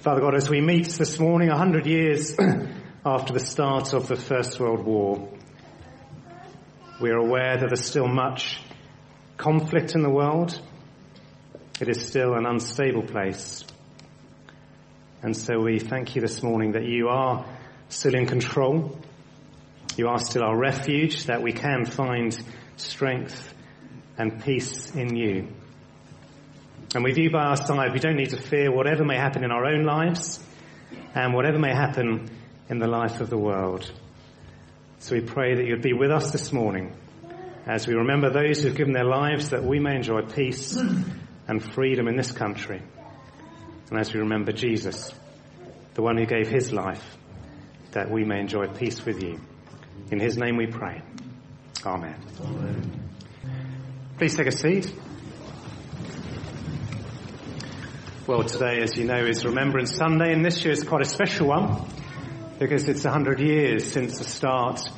Father God, as we meet this morning, a hundred years after the start of the First World War, we are aware that there's still much conflict in the world. It is still an unstable place. And so we thank you this morning that you are still in control. You are still our refuge, that we can find strength and peace in you. And with you by our side, we don't need to fear whatever may happen in our own lives and whatever may happen in the life of the world. So we pray that you'd be with us this morning as we remember those who've given their lives that we may enjoy peace and freedom in this country. And as we remember Jesus, the one who gave his life, that we may enjoy peace with you. In his name we pray. Amen. Amen. Please take a seat. Well, today, as you know, is Remembrance Sunday, and this year is quite a special one because it's 100 years since the start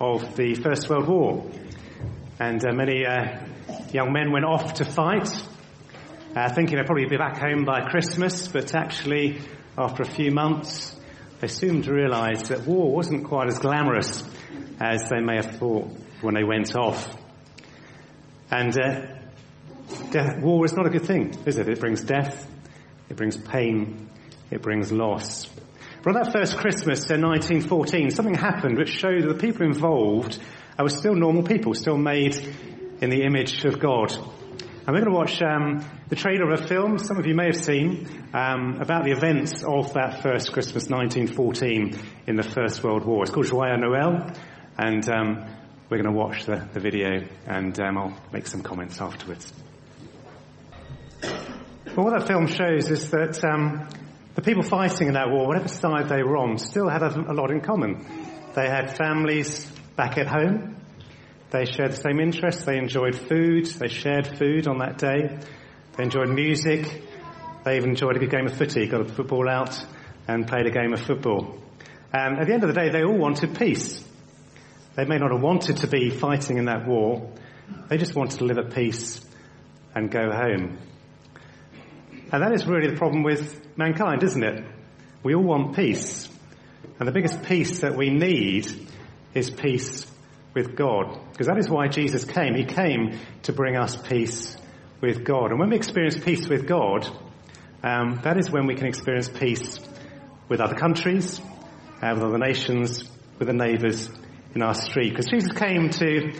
of the First World War. And uh, many uh, young men went off to fight, uh, thinking they'd probably be back home by Christmas, but actually, after a few months, they soon realised that war wasn't quite as glamorous as they may have thought when they went off. And uh, war is not a good thing, is it? It brings death, it brings pain. It brings loss. But on that first Christmas in 1914, something happened which showed that the people involved were still normal people, still made in the image of God. And we're going to watch um, the trailer of a film some of you may have seen um, about the events of that first Christmas 1914 in the First World War. It's called Joyeux Noël, and um, we're going to watch the, the video, and um, I'll make some comments afterwards. But what that film shows is that um, the people fighting in that war, whatever side they were on, still had a, a lot in common. They had families back at home. They shared the same interests. They enjoyed food. They shared food on that day. They enjoyed music. They even enjoyed a good game of footy, got a football out and played a game of football. And at the end of the day, they all wanted peace. They may not have wanted to be fighting in that war. They just wanted to live at peace and go home. And that is really the problem with mankind, isn't it? We all want peace. And the biggest peace that we need is peace with God. Because that is why Jesus came. He came to bring us peace with God. And when we experience peace with God, um, that is when we can experience peace with other countries, uh, with other nations, with the neighbours in our street. Because Jesus came to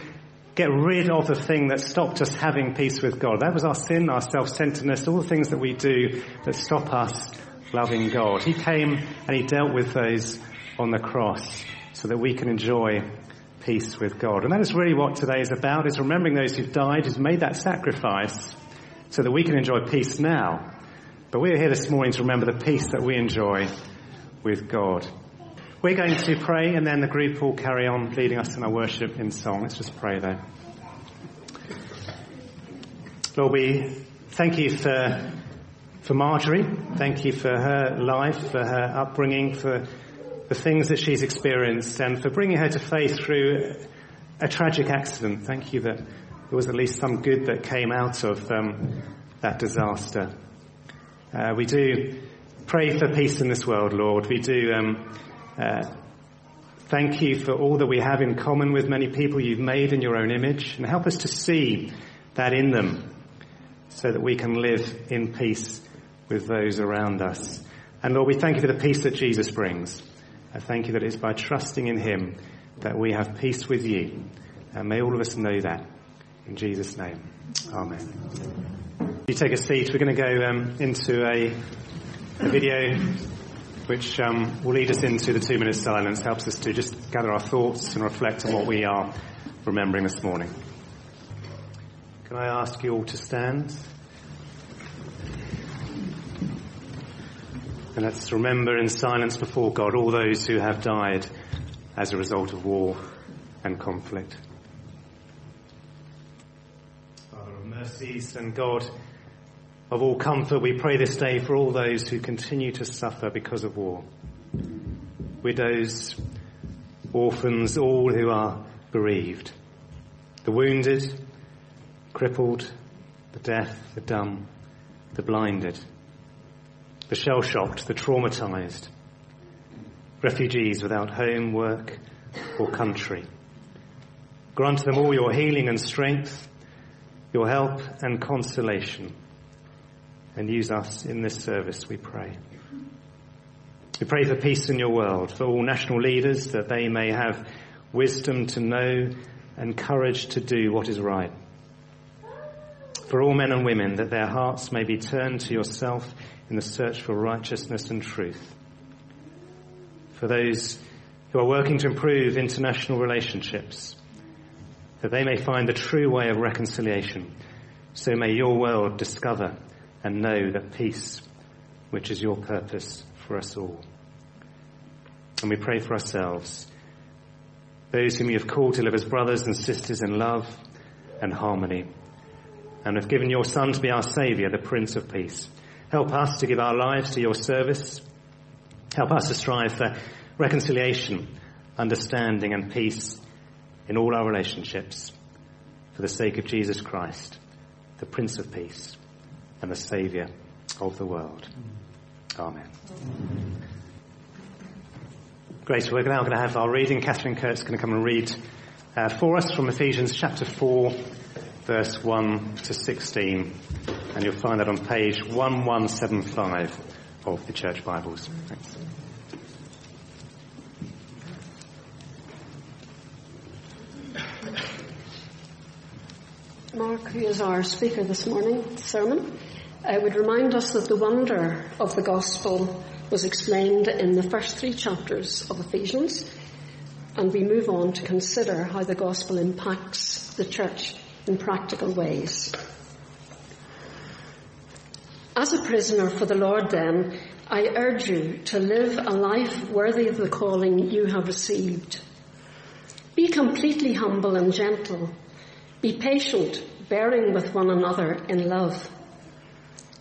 get rid of the thing that stopped us having peace with God. That was our sin, our self-centeredness, all the things that we do that stop us loving God. He came and he dealt with those on the cross so that we can enjoy peace with God. And that is really what today is about, is remembering those who've died, who've made that sacrifice so that we can enjoy peace now. But we're here this morning to remember the peace that we enjoy with God. We're going to pray and then the group will carry on leading us in our worship in song. Let's just pray there. Lord, we thank you for, for Marjorie. Thank you for her life, for her upbringing, for the things that she's experienced and for bringing her to faith through a tragic accident. Thank you that there was at least some good that came out of um, that disaster. Uh, we do pray for peace in this world, Lord. We do um, uh, thank you for all that we have in common with many people you've made in your own image and help us to see that in them so that we can live in peace with those around us. And Lord, we thank you for the peace that Jesus brings. I thank you that it is by trusting in him that we have peace with you. And may all of us know that. In Jesus' name. Amen. You take a seat. We're going to go um, into a, a video which um, will lead us into the two minutes silence, helps us to just gather our thoughts and reflect on what we are remembering this morning. Can I ask you all to stand? And let's remember in silence before God all those who have died as a result of war and conflict. Father of mercies and God, of all comfort, we pray this day for all those who continue to suffer because of war. Widows, orphans, all who are bereaved. The wounded, crippled, the deaf, the dumb, the blinded. the shell shocked, the traumatized, refugees without home, work, or country. Grant them all your healing and strength, your help and consolation, and use us in this service, we pray. We pray for peace in your world, for all national leaders, that they may have wisdom to know and courage to do what is right. For all men and women, that their hearts may be turned to yourself in the search for righteousness and truth. For those who are working to improve international relationships, that they may find the true way of reconciliation. So may your world discover and know that peace, which is your purpose for us all. And we pray for ourselves, those whom you have called to live as brothers and sisters in love and harmony, and have given your Son to be our Saviour, the Prince of Peace. Help us to give our lives to your service. Help us to strive for reconciliation, understanding and peace in all our relationships for the sake of Jesus Christ, the Prince of Peace and the Saviour of the world. Amen. Great. We're now going to have our reading. Catherine Kurt's going to come and read uh, for us from Ephesians chapter 4, verse 1 to 16. And you'll find that on page 1175 of the Church Bibles. Thanks. Mark, who is our speaker this morning, sermon, uh, would remind us that the wonder of the gospel was explained in the first three chapters of Ephesians, and we move on to consider how the gospel impacts the church in practical ways. As a prisoner for the Lord then, I urge you to live a life worthy of the calling you have received. Be completely humble and gentle be patient, bearing with one another in love.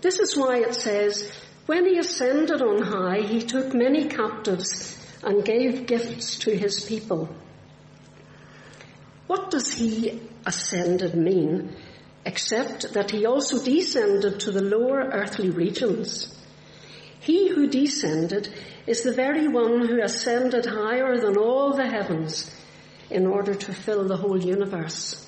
This is why it says, when he ascended on high, he took many captives and gave gifts to his people. What does he ascended mean, except that he also descended to the lower earthly regions? He who descended is the very one who ascended higher than all the heavens in order to fill the whole universe.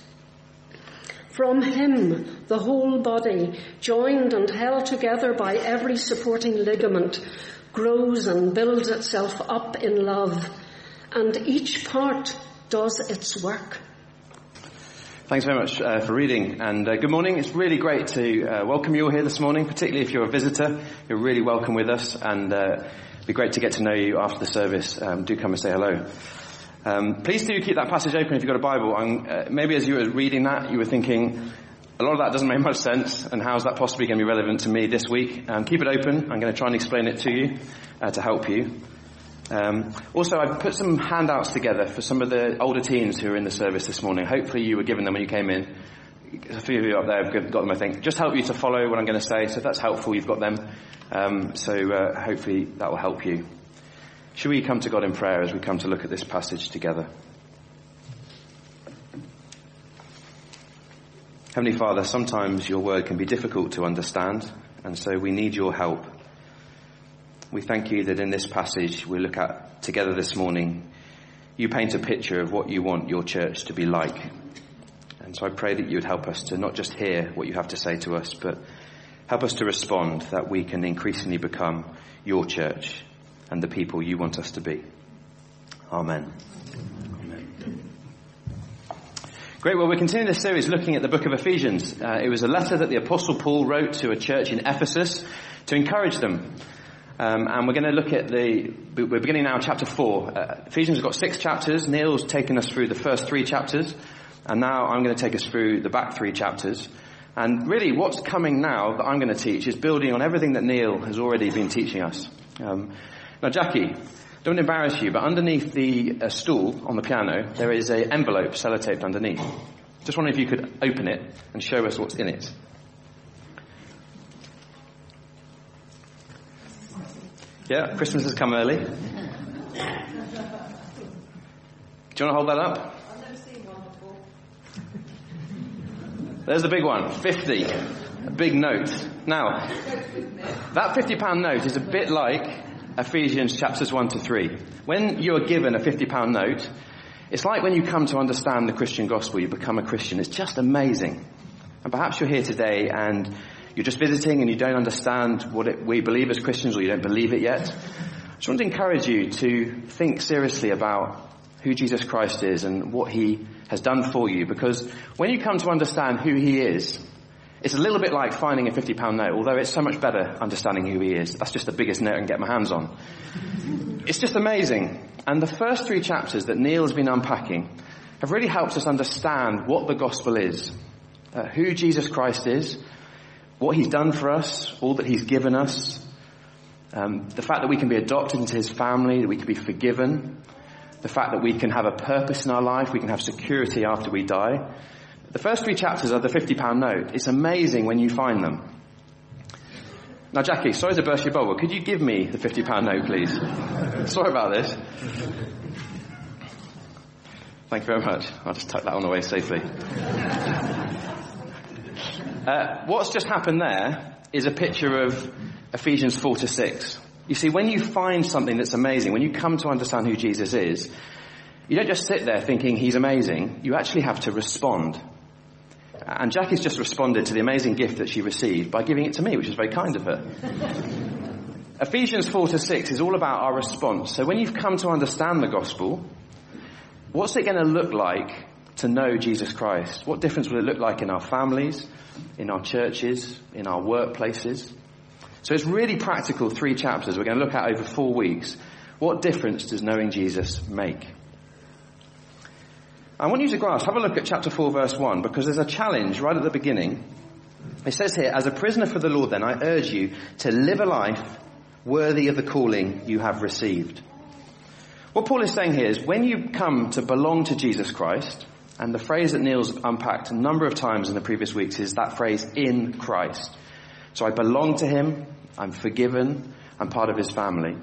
From him, the whole body, joined and held together by every supporting ligament, grows and builds itself up in love, and each part does its work. Thanks very much uh, for reading, and uh, good morning. It's really great to uh, welcome you all here this morning, particularly if you're a visitor. You're really welcome with us, and uh, it'd be great to get to know you after the service. Um, do come and say hello. Um, please do keep that passage open if you've got a Bible. And uh, maybe as you were reading that, you were thinking, a lot of that doesn't make much sense, and how is that possibly going to be relevant to me this week? Um, keep it open. I'm going to try and explain it to you uh, to help you. Um, also, I've put some handouts together for some of the older teens who are in the service this morning. Hopefully, you were given them when you came in. A few of you up there have got them, I think. Just help you to follow what I'm going to say. So if that's helpful, you've got them. Um, so uh, hopefully that will help you. Should we come to God in prayer as we come to look at this passage together? Heavenly Father, sometimes your word can be difficult to understand, and so we need your help. We thank you that in this passage we look at together this morning, you paint a picture of what you want your church to be like. And so I pray that you would help us to not just hear what you have to say to us, but help us to respond that we can increasingly become your church and the people you want us to be. Amen. Great. Well, we're continuing this series looking at the book of Ephesians. Uh, it was a letter that the apostle Paul wrote to a church in Ephesus to encourage them. Um, and we're going to look at the, we're beginning now chapter four. Uh, Ephesians has got six chapters. Neil's taken us through the first three chapters. And now I'm going to take us through the back three chapters. And really what's coming now that I'm going to teach is building on everything that Neil has already been teaching us. Um, now Jackie, don't embarrass you, but underneath the uh, stool on the piano, there is an envelope sellotaped underneath. Just wondering if you could open it and show us what's in it. Yeah, Christmas has come early. Do you want to hold that up? I've never seen one before. There's the big one, 50. A big note. Now, that 50 pound note is a bit like Ephesians chapters 1 to 3. When you are given a 50 pound note, it's like when you come to understand the Christian gospel, you become a Christian. It's just amazing. And perhaps you're here today and you're just visiting and you don't understand what it, we believe as Christians or you don't believe it yet. I just want to encourage you to think seriously about who Jesus Christ is and what he has done for you because when you come to understand who he is, it's a little bit like finding a 50 pound note, although it's so much better understanding who he is. That's just the biggest note I can get my hands on. It's just amazing. And the first three chapters that Neil has been unpacking have really helped us understand what the gospel is, uh, who Jesus Christ is, what he's done for us, all that he's given us, um, the fact that we can be adopted into his family, that we can be forgiven, the fact that we can have a purpose in our life, we can have security after we die. The first three chapters are the 50 pound note. It's amazing when you find them. Now Jackie, sorry to burst your bubble. Could you give me the 50 pound note please? sorry about this. Thank you very much. I'll just tuck that one away safely. Uh, what's just happened there is a picture of Ephesians 4 to 6. You see, when you find something that's amazing, when you come to understand who Jesus is, you don't just sit there thinking he's amazing, you actually have to respond. And Jackie's just responded to the amazing gift that she received by giving it to me, which is very kind of her. Ephesians 4 to 6 is all about our response. So when you've come to understand the gospel, what's it going to look like to know Jesus Christ? What difference will it look like in our families, in our churches, in our workplaces? So it's really practical three chapters we're going to look at over four weeks. What difference does knowing Jesus make? I want you to grasp, have a look at chapter 4 verse 1 because there's a challenge right at the beginning. It says here, as a prisoner for the Lord then, I urge you to live a life worthy of the calling you have received. What Paul is saying here is when you come to belong to Jesus Christ, and the phrase that Neil's unpacked a number of times in the previous weeks is that phrase, in Christ. So I belong to Him, I'm forgiven, I'm part of His family.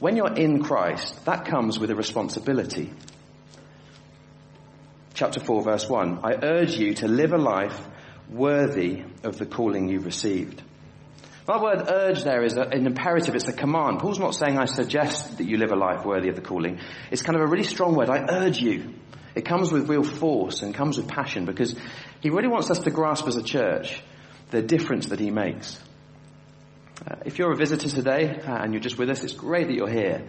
When you're in Christ, that comes with a responsibility chapter 4 verse 1. I urge you to live a life worthy of the calling you've received. That word urge there is an imperative, it's a command. Paul's not saying I suggest that you live a life worthy of the calling. It's kind of a really strong word. I urge you. It comes with real force and comes with passion because he really wants us to grasp as a church the difference that he makes. Uh, if you're a visitor today uh, and you're just with us, it's great that you're here.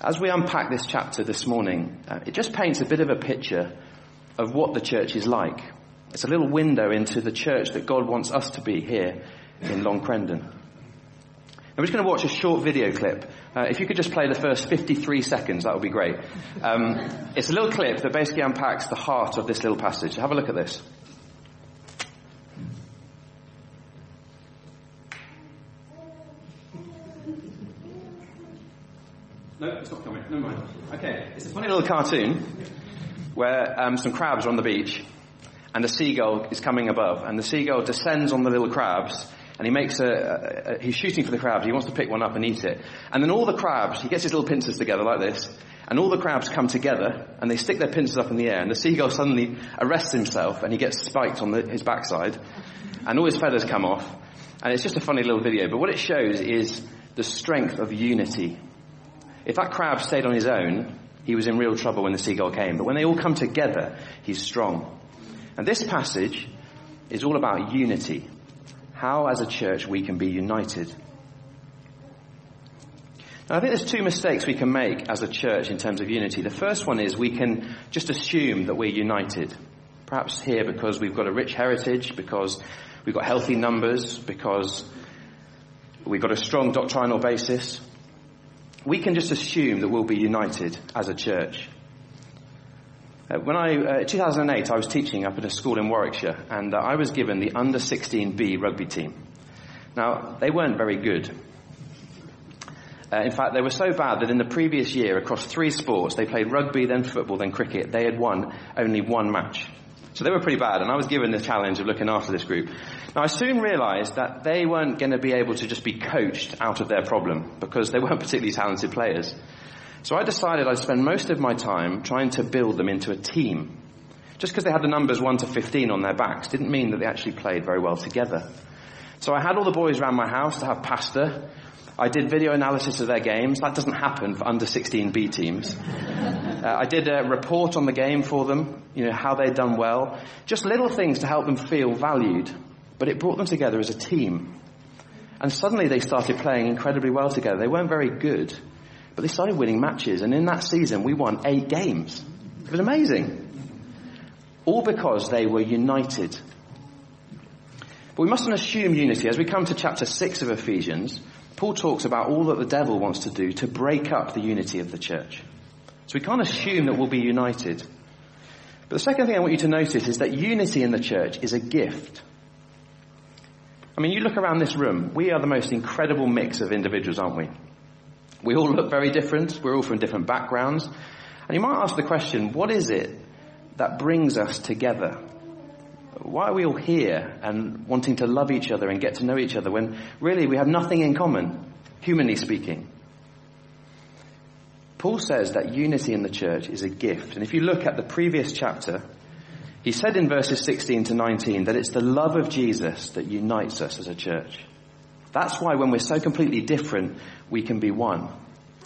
As we unpack this chapter this morning, uh, it just paints a bit of a picture of what the church is like. It's a little window into the church that God wants us to be here in Long Crendon. I'm just going to watch a short video clip. Uh, if you could just play the first 53 seconds, that would be great. Um, it's a little clip that basically unpacks the heart of this little passage. Have a look at this. No, it's not coming. Never mind. Okay, it's a funny little cartoon where um, some crabs are on the beach and a seagull is coming above and the seagull descends on the little crabs and he makes a, a, a, he's shooting for the crabs. He wants to pick one up and eat it. And then all the crabs, he gets his little pincers together like this, and all the crabs come together and they stick their pincers up in the air and the seagull suddenly arrests himself and he gets spiked on the, his backside and all his feathers come off. And it's just a funny little video, but what it shows is the strength of unity. If that crab stayed on his own, he was in real trouble when the seagull came. But when they all come together, he's strong. And this passage is all about unity. How as a church we can be united. Now, I think there's two mistakes we can make as a church in terms of unity. The first one is we can just assume that we're united. Perhaps here because we've got a rich heritage, because we've got healthy numbers, because we've got a strong doctrinal basis. We can just assume that we'll be united as a church. Uh, when I, uh, 2008, I was teaching up at a school in Warwickshire, and uh, I was given the under 16B rugby team. Now, they weren't very good. Uh, in fact, they were so bad that in the previous year, across three sports, they played rugby, then football, then cricket. They had won only one match. So they were pretty bad, and I was given the challenge of looking after this group. Now I soon realized that they weren't going to be able to just be coached out of their problem, because they weren't particularly talented players. So I decided I'd spend most of my time trying to build them into a team. Just because they had the numbers 1 to 15 on their backs didn't mean that they actually played very well together. So I had all the boys around my house to have pasta. I did video analysis of their games. That doesn't happen for under 16 B teams. Uh, I did a report on the game for them, you know, how they'd done well. Just little things to help them feel valued. But it brought them together as a team. And suddenly they started playing incredibly well together. They weren't very good, but they started winning matches. And in that season, we won eight games. It was amazing. All because they were united. But we mustn't assume unity. As we come to chapter 6 of Ephesians, Paul talks about all that the devil wants to do to break up the unity of the church. So we can't assume that we'll be united. But the second thing I want you to notice is that unity in the church is a gift. I mean, you look around this room, we are the most incredible mix of individuals, aren't we? We all look very different, we're all from different backgrounds. And you might ask the question, what is it that brings us together? Why are we all here and wanting to love each other and get to know each other when really we have nothing in common, humanly speaking? Paul says that unity in the church is a gift. And if you look at the previous chapter, he said in verses 16 to 19 that it's the love of Jesus that unites us as a church. That's why when we're so completely different, we can be one.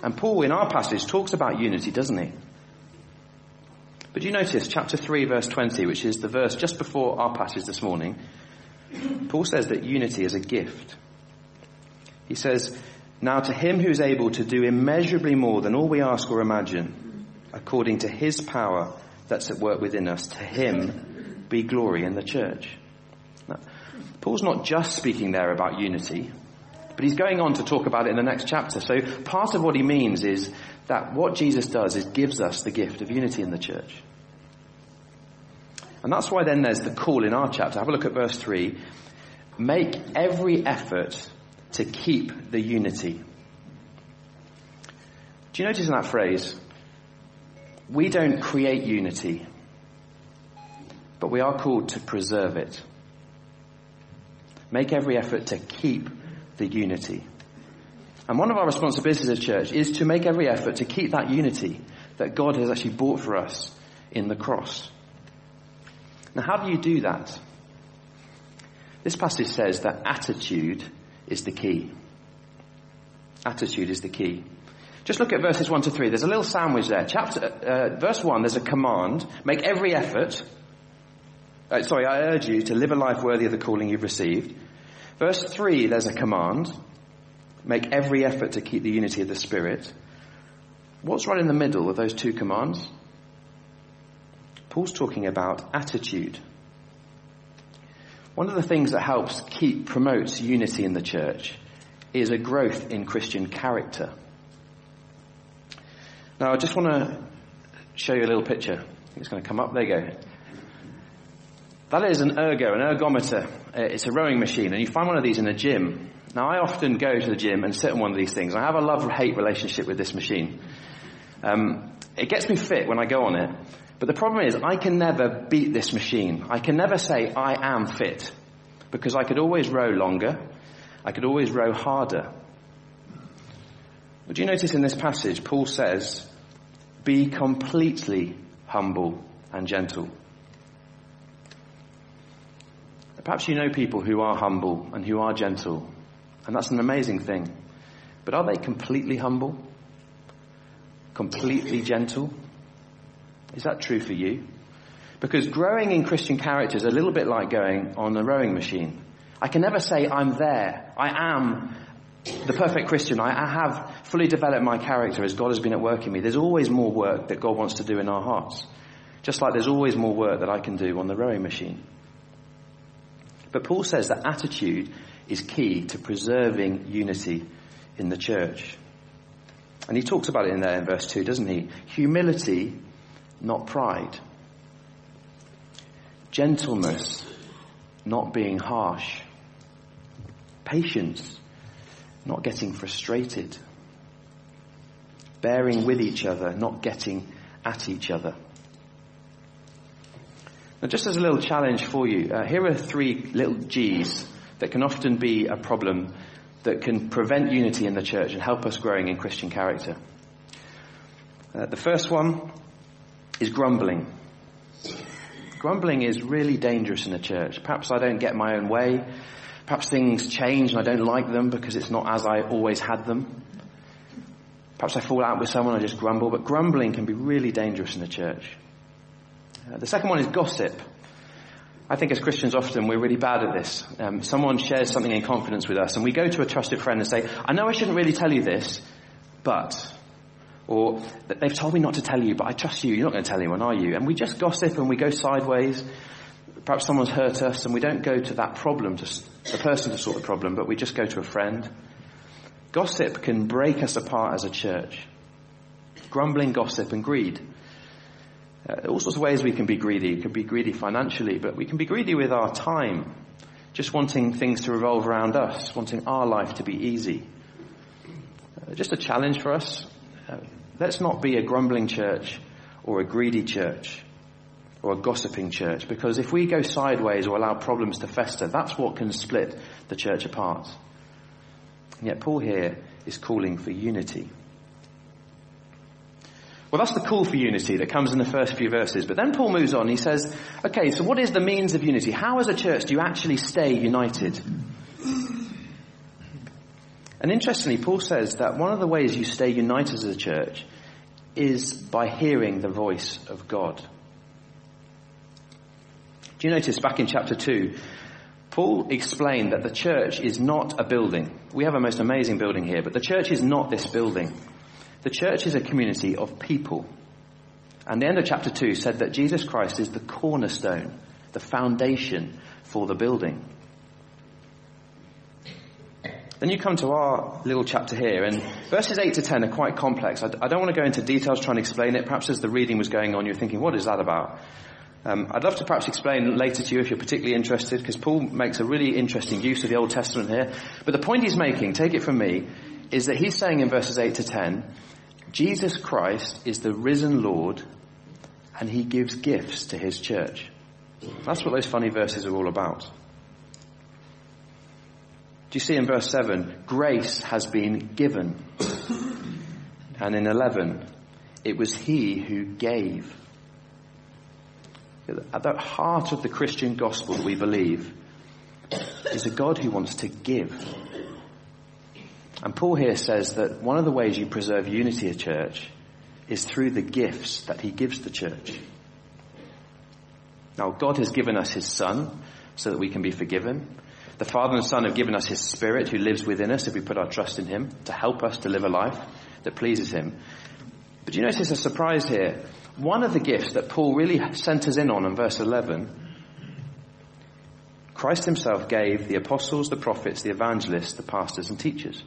And Paul in our passage talks about unity, doesn't he? But you notice chapter 3 verse 20, which is the verse just before our passage this morning, Paul says that unity is a gift. He says, now to him who is able to do immeasurably more than all we ask or imagine, according to his power that's at work within us, to him be glory in the church. Now, Paul's not just speaking there about unity, but he's going on to talk about it in the next chapter. So part of what he means is that what Jesus does is gives us the gift of unity in the church. And that's why then there's the call in our chapter. Have a look at verse 3. Make every effort to keep the unity. Do you notice in that phrase? We don't create unity, but we are called to preserve it. Make every effort to keep the unity. And one of our responsibilities as a church is to make every effort to keep that unity that God has actually bought for us in the cross. Now, how do you do that? This passage says that attitude is the key. Attitude is the key. Just look at verses 1 to 3. There's a little sandwich there. Chapter, uh, verse 1, there's a command. Make every effort. Uh, sorry, I urge you to live a life worthy of the calling you've received. Verse 3, there's a command. Make every effort to keep the unity of the Spirit. What's right in the middle of those two commands? Paul's talking about attitude. One of the things that helps keep, promotes unity in the church is a growth in Christian character. Now I just want to show you a little picture. It's going to come up. There you go. That is an ergo, an ergometer. Uh, it's a rowing machine and you find one of these in a gym. Now I often go to the gym and sit on one of these things. I have a love-hate relationship with this machine. Um, it gets me fit when I go on it, but the problem is I can never beat this machine. I can never say I am fit because I could always row longer. I could always row harder. Would you notice in this passage, Paul says, be completely humble and gentle. Perhaps you know people who are humble and who are gentle, and that's an amazing thing. But are they completely humble? Completely gentle? Is that true for you? Because growing in Christian character is a little bit like going on a rowing machine. I can never say I'm there. I am the perfect Christian. I, I have fully developed my character as God has been at work in me. There's always more work that God wants to do in our hearts. Just like there's always more work that I can do on the rowing machine. But Paul says that attitude is key to preserving unity in the church. And he talks about it in there in verse 2, doesn't he? Humility, not pride. Gentleness, not being harsh. Patience, not getting frustrated. Bearing with each other, not getting at each other. Now just as a little challenge for you, uh, here are three little G's that can often be a problem that can prevent unity in the church and help us growing in Christian character. Uh, the first one is grumbling. Grumbling is really dangerous in the church. Perhaps I don't get my own way. Perhaps things change and I don't like them because it's not as I always had them. Perhaps I fall out with someone, I just grumble, but grumbling can be really dangerous in the church. Uh, the second one is gossip. I think as Christians often we're really bad at this. Um, someone shares something in confidence with us and we go to a trusted friend and say, I know I shouldn't really tell you this, but, or they've told me not to tell you, but I trust you, you're not going to tell anyone, are you? And we just gossip and we go sideways. Perhaps someone's hurt us and we don't go to that problem, to the person to sort the problem, but we just go to a friend. Gossip can break us apart as a church. Grumbling, gossip and greed. Uh, all sorts of ways we can be greedy. We can be greedy financially, but we can be greedy with our time. Just wanting things to revolve around us, wanting our life to be easy. Uh, just a challenge for us. Uh, let's not be a grumbling church or a greedy church or a gossiping church because if we go sideways or allow problems to fester, that's what can split the church apart. And yet Paul here is calling for unity. Well, that's the call for unity that comes in the first few verses. But then Paul moves on. He says, okay, so what is the means of unity? How as a church do you actually stay united? And interestingly, Paul says that one of the ways you stay united as a church is by hearing the voice of God. Do you notice back in chapter 2, Paul explained that the church is not a building. We have a most amazing building here, but the church is not this building. The church is a community of people. And the end of chapter 2 said that Jesus Christ is the cornerstone, the foundation for the building. Then you come to our little chapter here, and verses 8 to 10 are quite complex. I, don't want to go into details trying to explain it. Perhaps as the reading was going on, you're thinking, what is that about? Um, I'd love to perhaps explain later to you if you're particularly interested, because Paul makes a really interesting use of the Old Testament here. But the point he's making, take it from me, is that he's saying in verses 8 to 10, Jesus Christ is the risen Lord and he gives gifts to his church. That's what those funny verses are all about. Do you see in verse 7, grace has been given. and in 11, it was he who gave. At the heart of the Christian gospel that we believe is a God who wants to give. And Paul here says that one of the ways you preserve unity of church is through the gifts that he gives the church. Now God has given us his son so that we can be forgiven. The Father and Son have given us his spirit who lives within us if we put our trust in him to help us to live a life that pleases him. But you notice a surprise here. One of the gifts that Paul really centers in on in verse 11 Christ himself gave the apostles, the prophets, the evangelists, the pastors and teachers.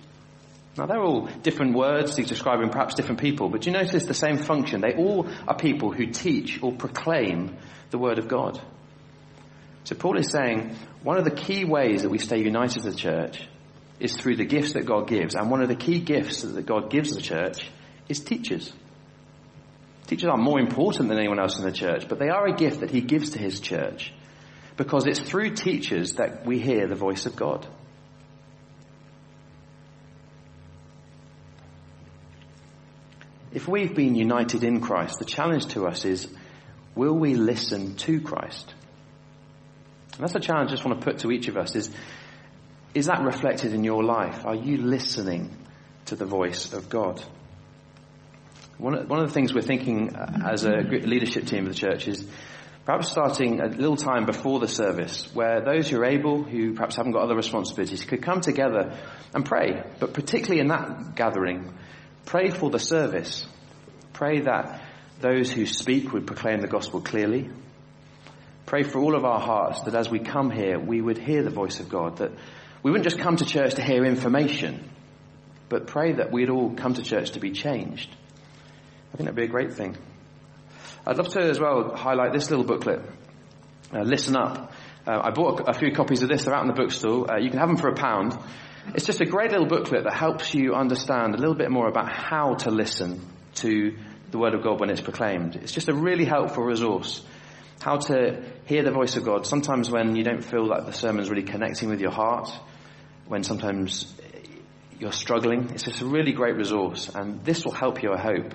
Now they're all different words, he's describing perhaps different people, but you notice the same function? They all are people who teach or proclaim the word of God. So Paul is saying one of the key ways that we stay united as a church is through the gifts that God gives. And one of the key gifts that God gives the church is teachers. Teachers are more important than anyone else in the church, but they are a gift that he gives to his church because it's through teachers that we hear the voice of God. If we've been united in Christ, the challenge to us is, will we listen to Christ? And that's a challenge I just want to put to each of us is, is that reflected in your life? Are you listening to the voice of God? One of, one of the things we're thinking as a leadership team of the church is perhaps starting a little time before the service where those who are able, who perhaps haven't got other responsibilities, could come together and pray. But particularly in that gathering, pray for the service. Pray that those who speak would proclaim the gospel clearly. Pray for all of our hearts that as we come here, we would hear the voice of God, that we wouldn't just come to church to hear information, but pray that we'd all come to church to be changed. I think that'd be a great thing. I'd love to as well highlight this little booklet. Uh, Listen up. Uh, I bought a, a, few copies of this. They're out in the bookstore. Uh, you can have them for a pound. It's just a great little booklet that helps you understand a little bit more about how to listen to the Word of God when it's proclaimed. It's just a really helpful resource. How to hear the voice of God. Sometimes when you don't feel like the sermon's really connecting with your heart, when sometimes you're struggling, it's just a really great resource. And this will help you, I hope,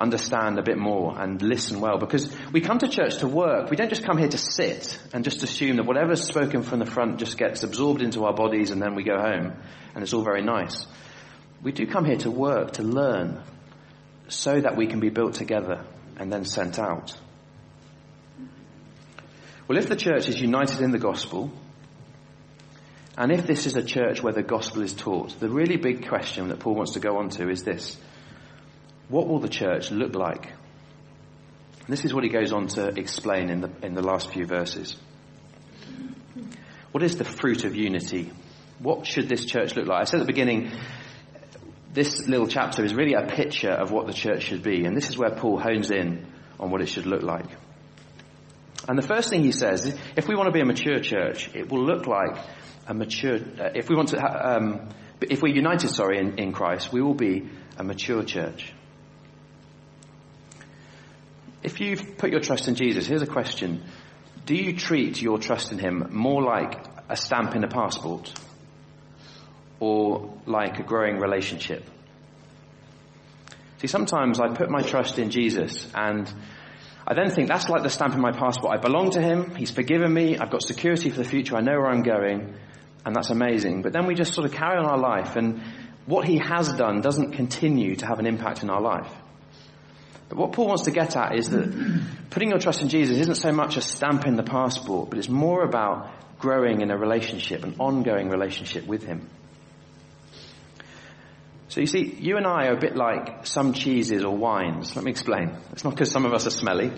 understand a bit more and listen well because we come to church to work. We don't just come here to sit and just assume that whatever's spoken from the front just gets absorbed into our bodies and then we go home and it's all very nice. We do come here to work, to learn so that we can be built together and then sent out. Well, if the church is united in the gospel, and if this is a church where the gospel is taught, the really big question that Paul wants to go on to is this. What will the church look like? And this is what he goes on to explain in the, in the last few verses. What is the fruit of unity? What should this church look like? I said at the beginning, this little chapter is really a picture of what the church should be, and this is where Paul hones in on what it should look like. And the first thing he says, if we want to be a mature church, it will look like a mature, uh, if we want to, um, if we're united, sorry, in, in Christ, we will be a mature church. If you've put your trust in Jesus, here's a question. Do you treat your trust in Him more like a stamp in a passport or like a growing relationship? See, sometimes I put my trust in Jesus and I then think that's like the stamp in my passport. I belong to Him, He's forgiven me, I've got security for the future, I know where I'm going, and that's amazing. But then we just sort of carry on our life and what He has done doesn't continue to have an impact in our life. But what Paul wants to get at is that putting your trust in Jesus isn't so much a stamp in the passport, but it's more about growing in a relationship, an ongoing relationship with Him. So you see, you and I are a bit like some cheeses or wines. Let me explain. It's not because some of us are smelly.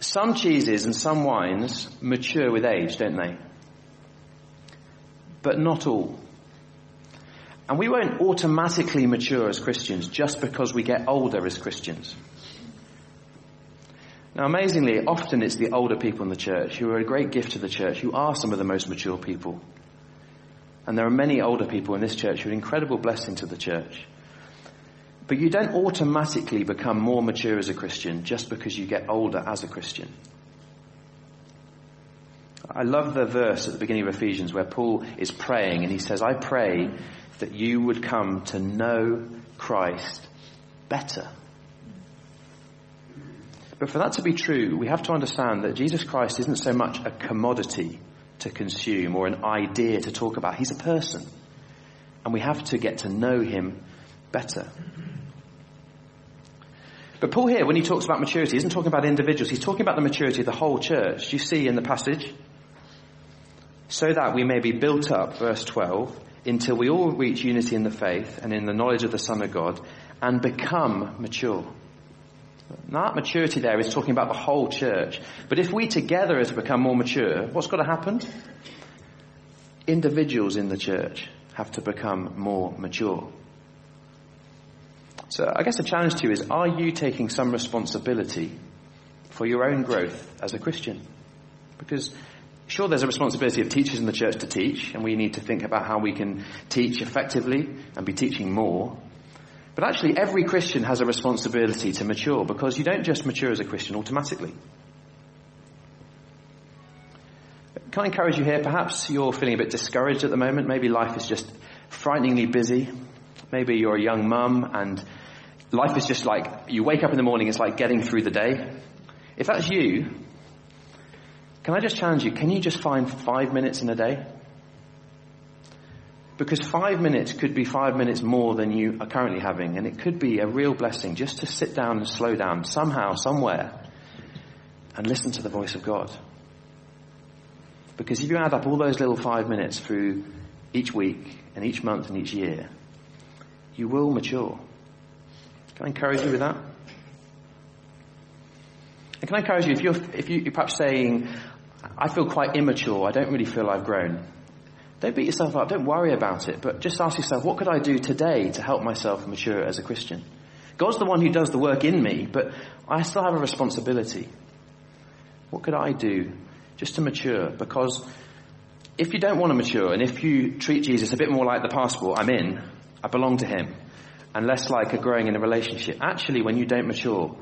Some cheeses and some wines mature with age, don't they? But not all. And we won't automatically mature as Christians just because we get older as Christians. Now amazingly, often it's the older people in the church who are a great gift to the church, who are some of the most mature people. And there are many older people in this church who are an incredible blessing to the church. But you don't automatically become more mature as a Christian just because you get older as a Christian. I love the verse at the beginning of Ephesians where Paul is praying and he says, I pray that you would come to know Christ better. But for that to be true, we have to understand that Jesus Christ isn't so much a commodity to consume or an idea to talk about. He's a person. And we have to get to know him better. But Paul here, when he talks about maturity, isn't talking about individuals. He's talking about the maturity of the whole church. Do you see in the passage? So that we may be built up, verse 12, until we all reach unity in the faith and in the knowledge of the Son of God and become mature. Now that maturity there is talking about the whole church. But if we together are to become more mature, what's got to happen? Individuals in the church have to become more mature. So I guess the challenge to you is, are you taking some responsibility for your own growth as a Christian? Because Sure, there's a responsibility of teachers in the church to teach, and we need to think about how we can teach effectively and be teaching more. But actually, every Christian has a responsibility to mature because you don't just mature as a Christian automatically. Can I encourage you here? Perhaps you're feeling a bit discouraged at the moment. Maybe life is just frighteningly busy. Maybe you're a young mum and life is just like, you wake up in the morning, it's like getting through the day. If that's you, can I just challenge you, can you just find five minutes in a day? Because five minutes could be five minutes more than you are currently having, and it could be a real blessing just to sit down and slow down somehow, somewhere, and listen to the voice of God. Because if you add up all those little five minutes through each week and each month and each year, you will mature. Can I encourage you with that? And can I encourage you, if you're, if you, are perhaps saying, I feel quite immature, I don't really feel I've grown, don't beat yourself up, don't worry about it, but just ask yourself, what could I do today to help myself mature as a Christian? God's the one who does the work in me, but I still have a responsibility. What could I do just to mature? Because if you don't want to mature, and if you treat Jesus a bit more like the passport, I'm in, I belong to Him, and less like a growing in a relationship, actually when you don't mature,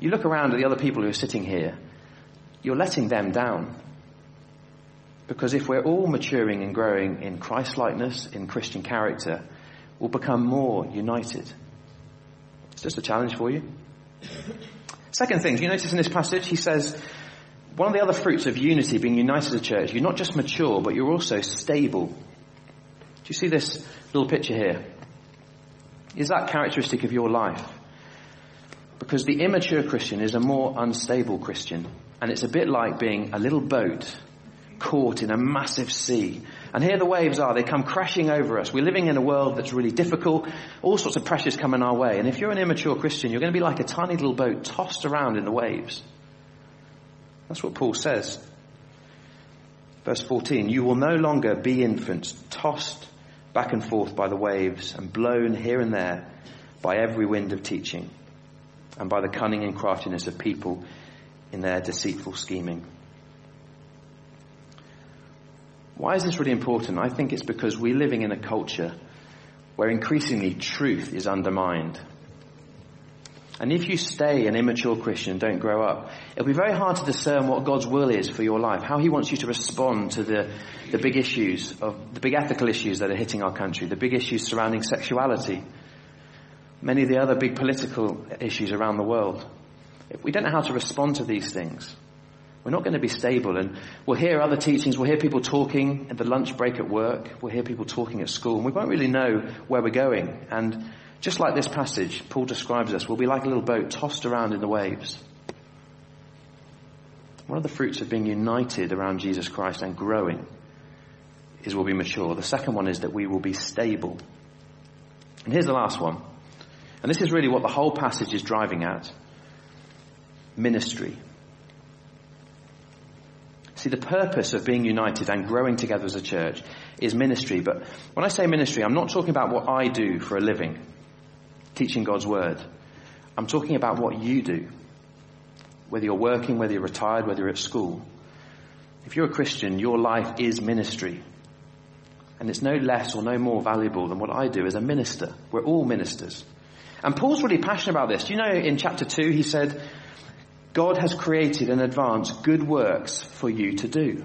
you look around at the other people who are sitting here, you're letting them down. Because if we're all maturing and growing in Christ-likeness, in Christian character, we'll become more united. It's just a challenge for you. Second thing, you notice in this passage, he says, one of the other fruits of unity, being united as a church, you're not just mature, but you're also stable. Do you see this little picture here? Is that characteristic of your life? Because the immature Christian is a more unstable Christian. And it's a bit like being a little boat caught in a massive sea. And here the waves are, they come crashing over us. We're living in a world that's really difficult. All sorts of pressures coming our way. And if you're an immature Christian, you're going to be like a tiny little boat tossed around in the waves. That's what Paul says. Verse 14, you will no longer be infants tossed back and forth by the waves and blown here and there by every wind of teaching and by the cunning and craftiness of people in their deceitful scheming. Why is this really important? I think it's because we're living in a culture where increasingly truth is undermined. And if you stay an immature Christian, don't grow up, it'll be very hard to discern what God's will is for your life, how He wants you to respond to the, the big issues of, the big ethical issues that are hitting our country, the big issues surrounding sexuality, many of the other big political issues around the world. If we don't know how to respond to these things, we're not going to be stable. And we'll hear other teachings, we'll hear people talking at the lunch break at work, we'll hear people talking at school, and we won't really know where we're going. And just like this passage, Paul describes us, we'll be like a little boat tossed around in the waves. One of the fruits of being united around Jesus Christ and growing is we'll be mature. The second one is that we will be stable. And here's the last one. And this is really what the whole passage is driving at. Ministry. See, the purpose of being united and growing together as a church is ministry. But when I say ministry, I'm not talking about what I do for a living, teaching God's word. I'm talking about what you do. Whether you're working, whether you're retired, whether you're at school. If you're a Christian, your life is ministry. And it's no less or no more valuable than what I do as a minister. We're all ministers. And Paul's really passionate about this. Do you know in chapter 2 he said, God has created in advance good works for you to do.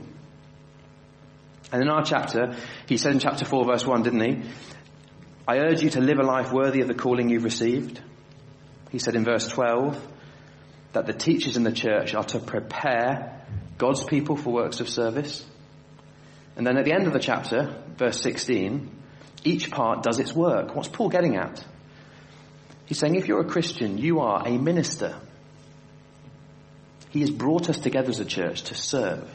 And in our chapter, he said in chapter 4 verse 1, didn't he? I urge you to live a life worthy of the calling you've received. He said in verse 12 that the teachers in the church are to prepare God's people for works of service. And then at the end of the chapter, verse 16, each part does its work. What's Paul getting at? He's saying if you're a Christian, you are a minister. He has brought us together as a church to serve.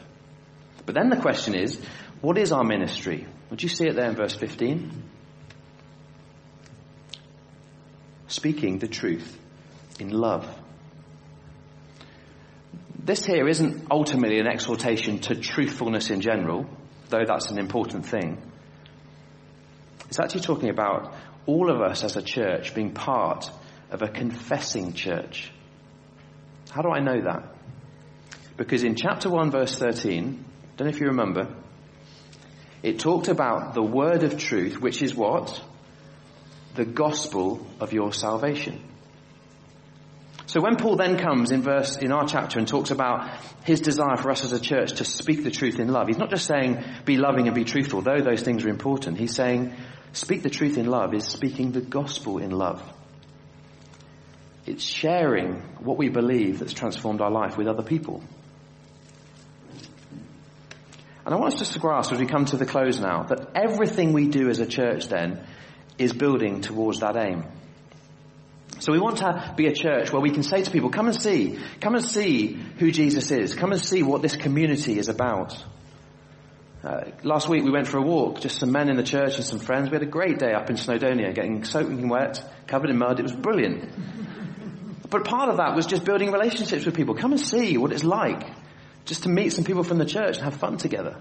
But then the question is, what is our ministry? Would you see it there in verse 15? Speaking the truth in love. This here isn't ultimately an exhortation to truthfulness in general, though that's an important thing. It's actually talking about all of us as a church being part of a confessing church. How do I know that? Because in chapter 1 verse 13, I don't know if you remember, it talked about the word of truth, which is what? The gospel of your salvation. So when Paul then comes in verse, in our chapter and talks about his desire for us as a church to speak the truth in love, he's not just saying be loving and be truthful, though those things are important. He's saying speak the truth in love is speaking the gospel in love. It's sharing what we believe that's transformed our life with other people. And I want us just to grasp as we come to the close now that everything we do as a church then is building towards that aim. So we want to be a church where we can say to people, come and see, come and see who Jesus is, come and see what this community is about. Uh, last week we went for a walk, just some men in the church and some friends. We had a great day up in Snowdonia, getting soaking wet, covered in mud. It was brilliant. but part of that was just building relationships with people. Come and see what it's like just to meet some people from the church and have fun together.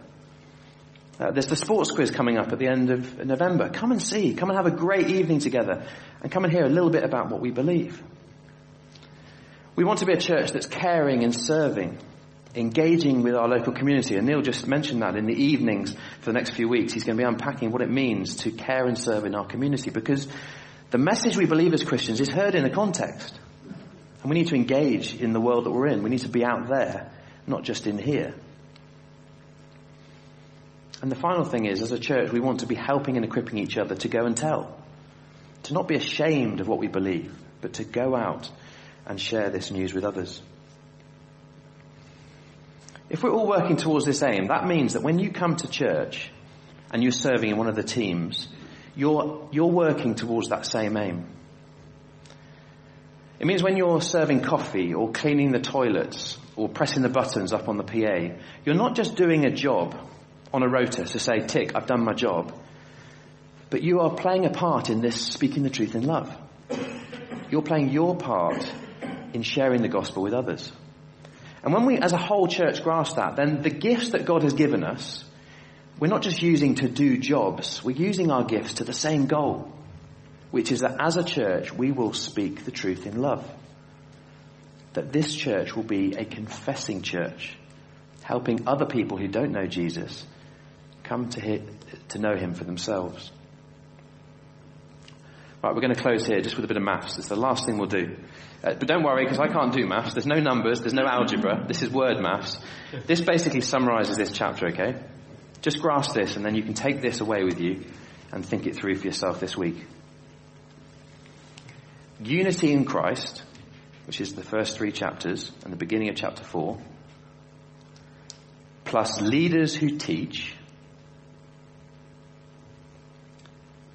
Uh, there's the sports quiz coming up at the end of November. Come and see. Come and have a great evening together and come and hear a little bit about what we believe. We want to be a church that's caring and serving, engaging with our local community. And Neil just mentioned that in the evenings for the next few weeks. He's going to be unpacking what it means to care and serve in our community because the message we believe as Christians is heard in a context. And we need to engage in the world that we're in. We need to be out there not just in here. And the final thing is, as a church, we want to be helping and equipping each other to go and tell. To not be ashamed of what we believe, but to go out and share this news with others. If we're all working towards this aim, that means that when you come to church and you're serving in one of the teams, you're, you're working towards that same aim. It means when you're serving coffee or cleaning the toilets or pressing the buttons up on the PA, you're not just doing a job on a rota to say, tick, I've done my job. But you are playing a part in this speaking the truth in love. You're playing your part in sharing the gospel with others. And when we as a whole church grasp that, then the gifts that God has given us, we're not just using to do jobs, we're using our gifts to the same goal, which is that as a church we will speak the truth in love that this church will be a confessing church, helping other people who don't know Jesus come to, to know him for themselves. Right, we're going to close here just with a bit of maths. It's the last thing we'll do. Uh, but don't worry, because I can't do maths. There's no numbers, there's no algebra. This is word maths. This basically summarizes this chapter, okay? Just grasp this, and then you can take this away with you and think it through for yourself this week. Unity in Christ which is the first three chapters and the beginning of chapter four, plus leaders who teach,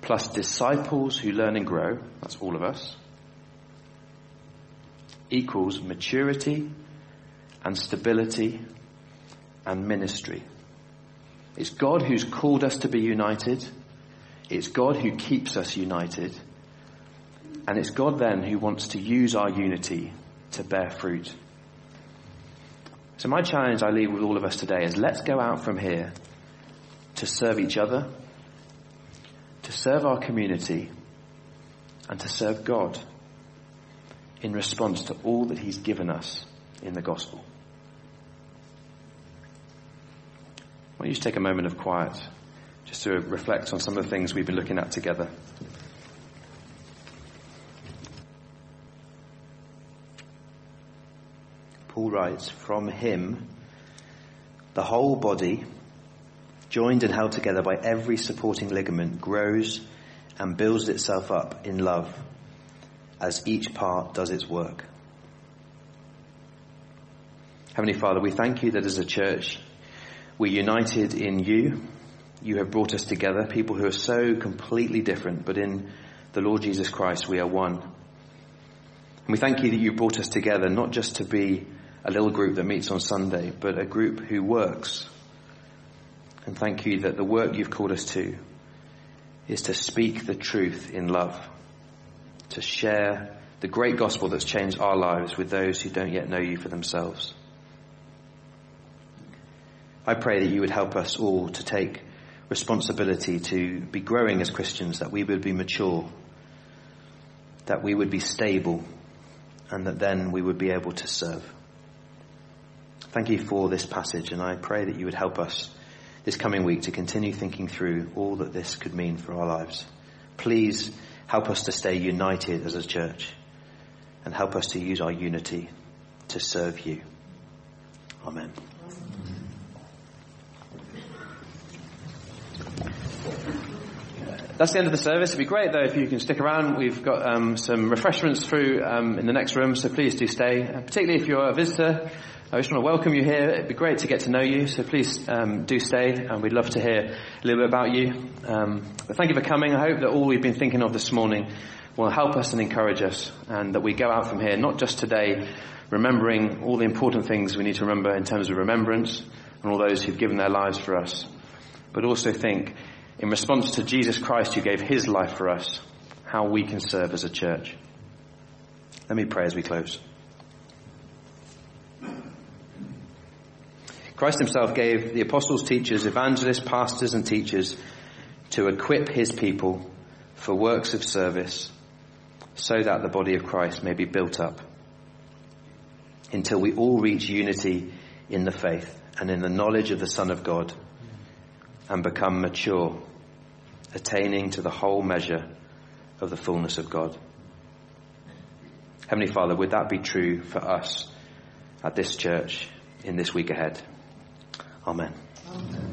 plus disciples who learn and grow, that's all of us, equals maturity and stability and ministry. It's God who's called us to be united. It's God who keeps us united. And it's God then who wants to use our unity to bear fruit. So my challenge I leave with all of us today is let's go out from here to serve each other, to serve our community, and to serve God in response to all that He's given us in the gospel. Why don't you just take a moment of quiet just to reflect on some of the things we've been looking at together. Paul writes, from him, the whole body, joined and held together by every supporting ligament, grows and builds itself up in love as each part does its work. Heavenly Father, we thank you that as a church, we're united in you. You have brought us together, people who are so completely different, but in the Lord Jesus Christ, we are one. And we thank you that you brought us together not just to be a little group that meets on Sunday, but a group who works. And thank you that the work you've called us to is to speak the truth in love, to share the great gospel that's changed our lives with those who don't yet know you for themselves. I pray that you would help us all to take responsibility to be growing as Christians, that we would be mature, that we would be stable, and that then we would be able to serve. Thank you for this passage, and I pray that you would help us this coming week to continue thinking through all that this could mean for our lives. Please help us to stay united as a church and help us to use our unity to serve you. Amen. that's the end of the service. It'd be great though if you can stick around. We've got um, some refreshments through um, in the next room, so please do stay. Uh, particularly if you're a visitor, I just want to welcome you here. It'd be great to get to know you, so please um, do stay, and we'd love to hear a little bit about you. Um, but thank you for coming. I hope that all we've been thinking of this morning will help us and encourage us, and that we go out from here not just today remembering all the important things we need to remember in terms of remembrance and all those who've given their lives for us, but also think in response to Jesus Christ who gave his life for us, how we can serve as a church. Let me pray as we close. Christ himself gave the apostles, teachers, evangelists, pastors and teachers to equip his people for works of service so that the body of Christ may be built up until we all reach unity in the faith and in the knowledge of the Son of God and become mature, attaining to the whole measure of the fullness of God. Heavenly Father, would that be true for us at this church in this week ahead? Amen. Amen.